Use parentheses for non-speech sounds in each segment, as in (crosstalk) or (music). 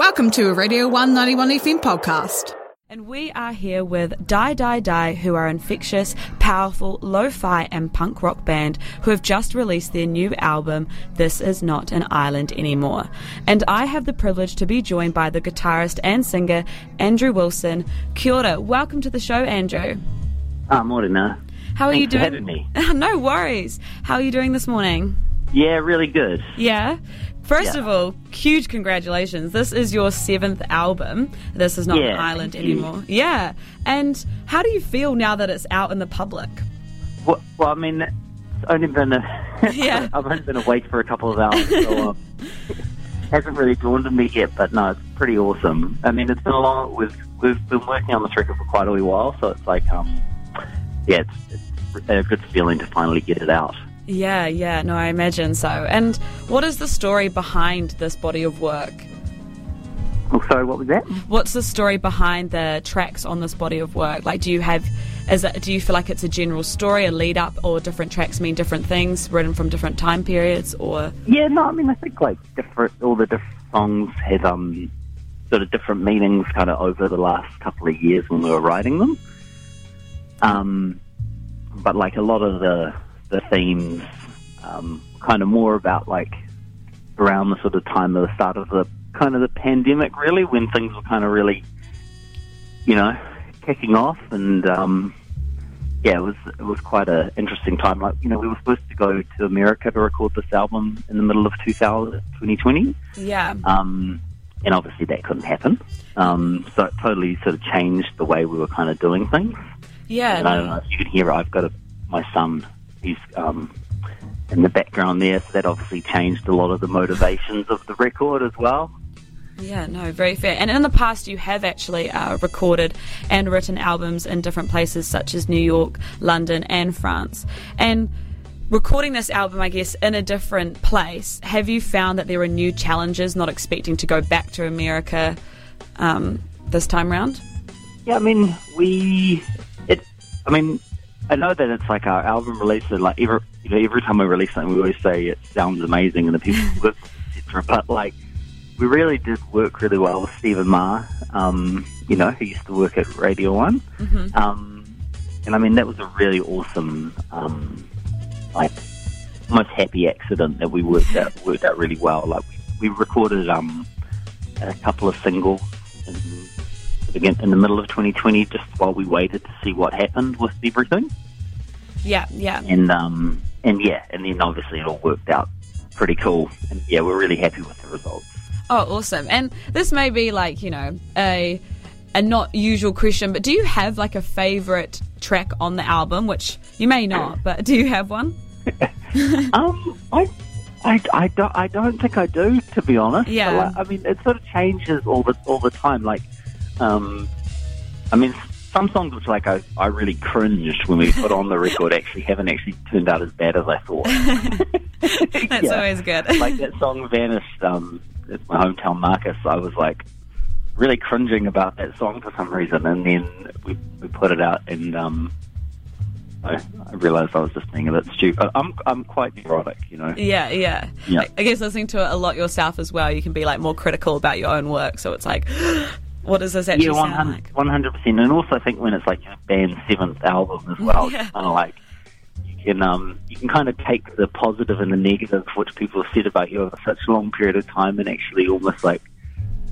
Welcome to a Radio 191 FM podcast. And we are here with Die Die Die, who are infectious, powerful, lo fi, and punk rock band who have just released their new album, This Is Not an Island Anymore. And I have the privilege to be joined by the guitarist and singer, Andrew Wilson. Kia ora. Welcome to the show, Andrew. Ah, morena. How are Thanks you doing? for having me. (laughs) no worries. How are you doing this morning? Yeah, really good. Yeah. First Yeah. of all, huge congratulations. This is your seventh album. This is not Yeah, an island anymore. Yeah. And how do you feel now that it's out in the public? Well, well I mean, it's only been a, (laughs) Yeah. (laughs) I've only been awake for a couple of hours, so (laughs) um, hasn't really dawned on me yet. But no, it's pretty awesome. I mean, it's been a long. We've we've been working on this record for quite a wee while, so it's like, um, yeah, it's, it's a good feeling to finally get it out. Yeah, yeah, no, I imagine so. And what is the story behind this body of work? Oh, sorry, what was that? What's the story behind the tracks on this body of work? Like, do you have, is it, do you feel like it's a general story, a lead up, or different tracks mean different things, written from different time periods, or Yeah, no, I mean, I think like different, all the different songs have um, sort of different meanings kind of over the last couple of years when we were writing them. Um, but like a lot of the the themes, um, kind of more about like around the sort of time of the start of the kind of the pandemic, really, when things were kind of really, you know, kicking off and. Um, yeah, it was it was quite a interesting time. Like you know, we were supposed to go to America to record this album in the middle of 2000, 2020, yeah, um, and obviously that couldn't happen. Um, so it totally sort of changed the way we were kind of doing things. yeah, And I don't know if you can hear it. I've got a, my son. He's um, in the background there, so that obviously changed a lot of the motivations of the record as well. Yeah, no, very fair. And in the past, you have actually uh, recorded and written albums in different places such as New York, London, and France. And recording this album, I guess, in a different place, have you found that there are new challenges, not expecting to go back to America um, this time round? Yeah, I mean, we. It. I mean, I know that it's like our album release, and like every you know, every time we release something, we always say it sounds amazing, and the people (laughs) work, etc. But like, we really did work really well with Stephen Ma. Um, you know, who used to work at Radio One. Um, and I mean, that was a really awesome, um, like, almost happy accident that we worked out worked out really well. Like, we, we recorded um, a couple of singles. In, again in the middle of 2020, just while we waited to see what happened with everything, Yeah, yeah. and um, and yeah, and then obviously it all worked out pretty cool, and yeah, we're really happy with the results. Oh, awesome. And this may be like, you know, a a not usual question, but do you have like a favorite track on the album, which you may not, (clears throat) but do you have one? (laughs) Um, I, I, I don't, I don't think I do, to be honest. Yeah. Like, I mean, it sort of changes all the all the time. Like, um, I mean, some songs which like I, I really cringed when we put on the record actually haven't actually turned out as bad as I thought. (laughs) That's (laughs) Yeah. always good. like that song vanished. Um, it's my hometown Marcus. I was like really cringing about that song for some reason, and then we we put it out, and um, I, I realized I was just being a bit stupid. I'm I'm quite neurotic, you know. Yeah, yeah. Yeah. I, I guess listening to it a lot yourself as well, you can be like more critical about your own work. So it's like, (gasps) (laughs) what does this actually Yeah, one sound like? hundred percent. And also, I think when it's like your band's seventh album as well, Yeah. it's kind of like you can um you can kind of take the positive and the negative which people have said about you over such a long period of time, and actually almost like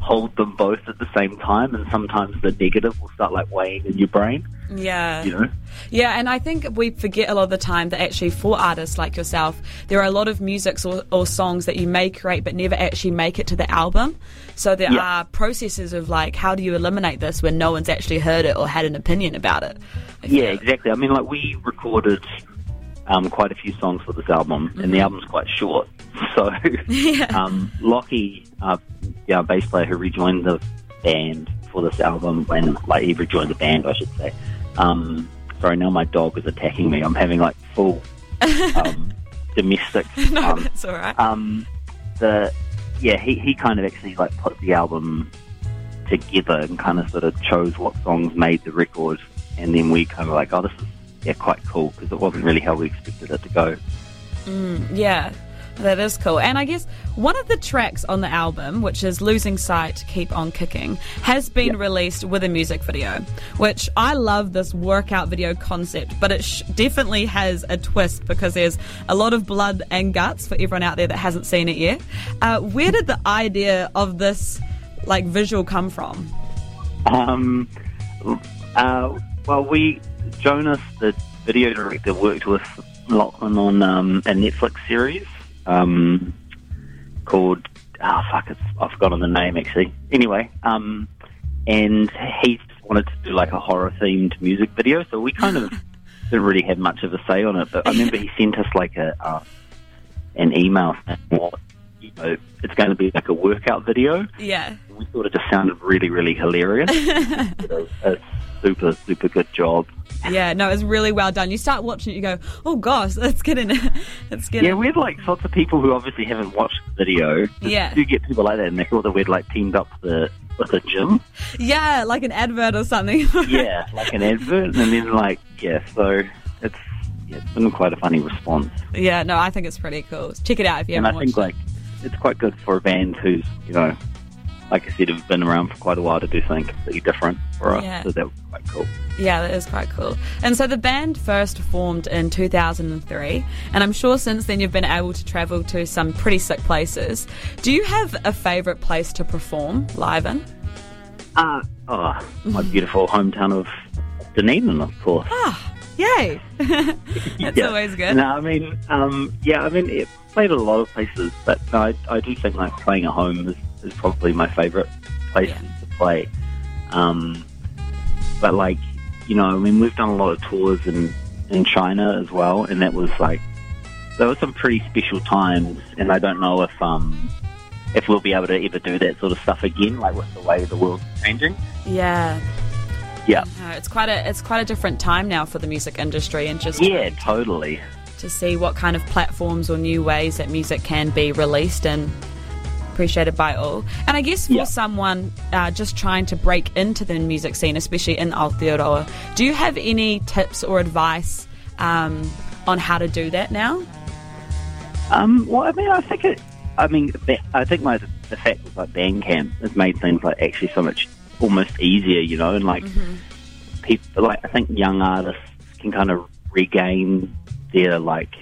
hold them both at the same time. And sometimes the negative will start like weighing in your brain, Yeah. you know. Yeah, and I think we forget a lot of the time that actually for artists like yourself, there are a lot of musics or, or songs that you may create but never actually make it to the album. So there Yeah. are processes of like, how do you eliminate this when no one's actually heard it or had an opinion about it? Yeah, exactly. I mean, like we recorded um, quite a few songs for this album, and the album's quite short. (laughs) So, um, Lockie, uh, yeah, our bass player who rejoined the band for this album, when like he rejoined the band, I should say. Um, sorry, now my dog is attacking me. I'm having like full um, (laughs) domestic. (laughs) no, um, that's all right. um, the yeah, he, he kind of actually like put the album together and kind of sort of chose what songs made the record, and then we kind of like, oh, this is yeah, quite cool because it wasn't really how we expected it to go. yeah. That is cool. And I guess one of the tracks on the album, which is Losing Sight, Keep On Kicking, has been Yep. released with a music video, which I love this workout video concept, but it sh- definitely has a twist because there's a lot of blood and guts for everyone out there that hasn't seen it yet. Uh, where did the idea of this like visual come from? Um, uh, well, we Jonas, the video director, worked with Lachlan on um, a Netflix series um, called oh fuck, it's, I've forgotten the name actually. Anyway, um, and he wanted to do like a horror themed music video, so we kind of (laughs) didn't really have much of a say on it. But I remember he (laughs) sent us like a uh, an email saying what you know it's going to be like a workout video. Yeah. We thought it just sounded really, really hilarious. (laughs) A super, super good job. Yeah, no, it's really well done. You start watching it, you go, oh gosh, let's get in it. (laughs) Let's get Yeah, in we had like lots of people who obviously haven't watched the video. Yeah. You get people like that and they thought that we'd like teamed up with a, with a gym. Yeah, like an advert or something. (laughs) Yeah, like an advert. And then like, yeah, so it's, yeah, it's been quite a funny response. yeah, no, I think it's pretty cool. Check it out if you and I haven't I think like, it's quite good for a band who's, you know, like I said, have been around for quite a while to do something completely different for us. Yeah. So that was quite cool. Yeah, that is quite cool. And so the band first formed in 2003, and I'm sure since then you've been able to travel to some pretty sick places. Do you have a favourite place to perform live in? Uh, oh, my beautiful hometown of Dunedin, of course. Ah, yay! (laughs) That's Yeah. always good. No, I mean, um, yeah, I mean, it played a lot of places, but I, I do think like playing at home is, is probably my favourite place Yeah. to play. Um, but like, you know, I mean, we've done a lot of tours in in China as well, and that was like, there were some pretty special times, and I don't know if um if we'll be able to ever do that sort of stuff again, like with the way the world's changing. Yeah. Yeah. It's quite a it's quite a different time now for the music industry, and just Yeah, totally. to see what kind of platforms or new ways that music can be released and appreciated by all. And I guess for Yeah. someone uh, just trying to break into the music scene, especially in Aotearoa, do you have any tips or advice um, on how to do that now? Um, well, I mean, I think it. I mean, I think my the fact that like Bandcamp has made things like actually so much almost easier, you know, and like people, like I think young artists can kind of regain their like,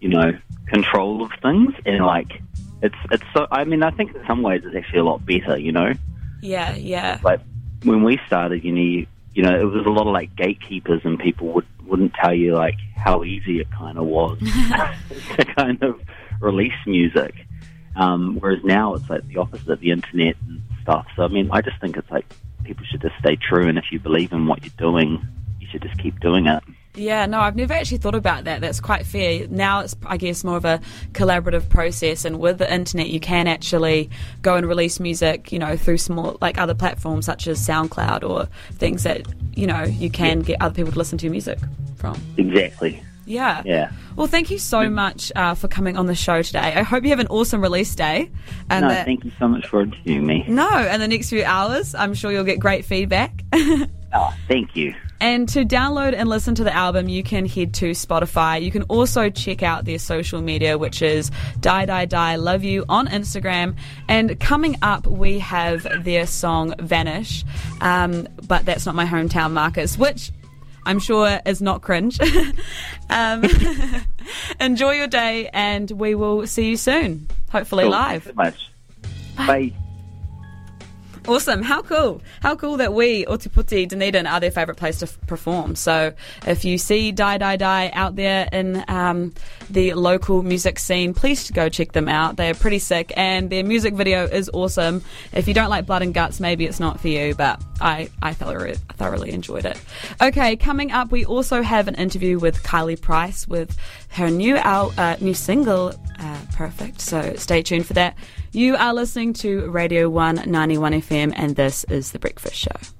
you know, control of things, and like it's it's so. I mean, I think in some ways it's actually a lot better, you know. Yeah, yeah, Like when we started, you know, you, you know, it was a lot of like gatekeepers, and people would wouldn't tell you like how easy it kind of was (laughs) (laughs) to kind of release music. Um, whereas now it's like the opposite, the internet and stuff. So I mean, I just think it's like people should just stay true, and if you believe in what you're doing, you should just keep doing it. Yeah. No, I've never actually thought about that. That's quite fair. Now it's, I guess, more of a collaborative process, and with the internet, you can actually go and release music, you know, through small like other platforms such as SoundCloud or things that you know you can get other people to listen to your music from. Exactly. Yeah. Yeah. Well, thank you so much uh, for coming on the show today. I hope you have an awesome release day. And no, that, thank you so much for interviewing me. no, in the next few hours, I'm sure you'll get great feedback. (laughs) Oh, thank you. And to download and listen to the album, you can head to Spotify. You can also check out their social media, which is Die Die Die Love You on Instagram. And coming up, we have their song Vanish, um, but that's not my hometown, Marcus, which I'm sure is not cringe. (laughs) um, (laughs) enjoy your day, and we will see you soon, hopefully Cool. live. Thanks so much. Bye. Awesome. How cool. How cool that we, Otepoti, Dunedin, are their favourite place to f- perform. So if you see Die Die Die out there in um, the local music scene, please go check them out. They are pretty sick and their music video is awesome. If you don't like Blood and Guts, maybe it's not for you, but I, I thoroughly, thoroughly enjoyed it. Okay, coming up, we also have an interview with Kylie Price with her new, al- uh, new single, uh, Perfect. So stay tuned for that. You are listening to Radio 191 FM, and this is The Breakfast Show.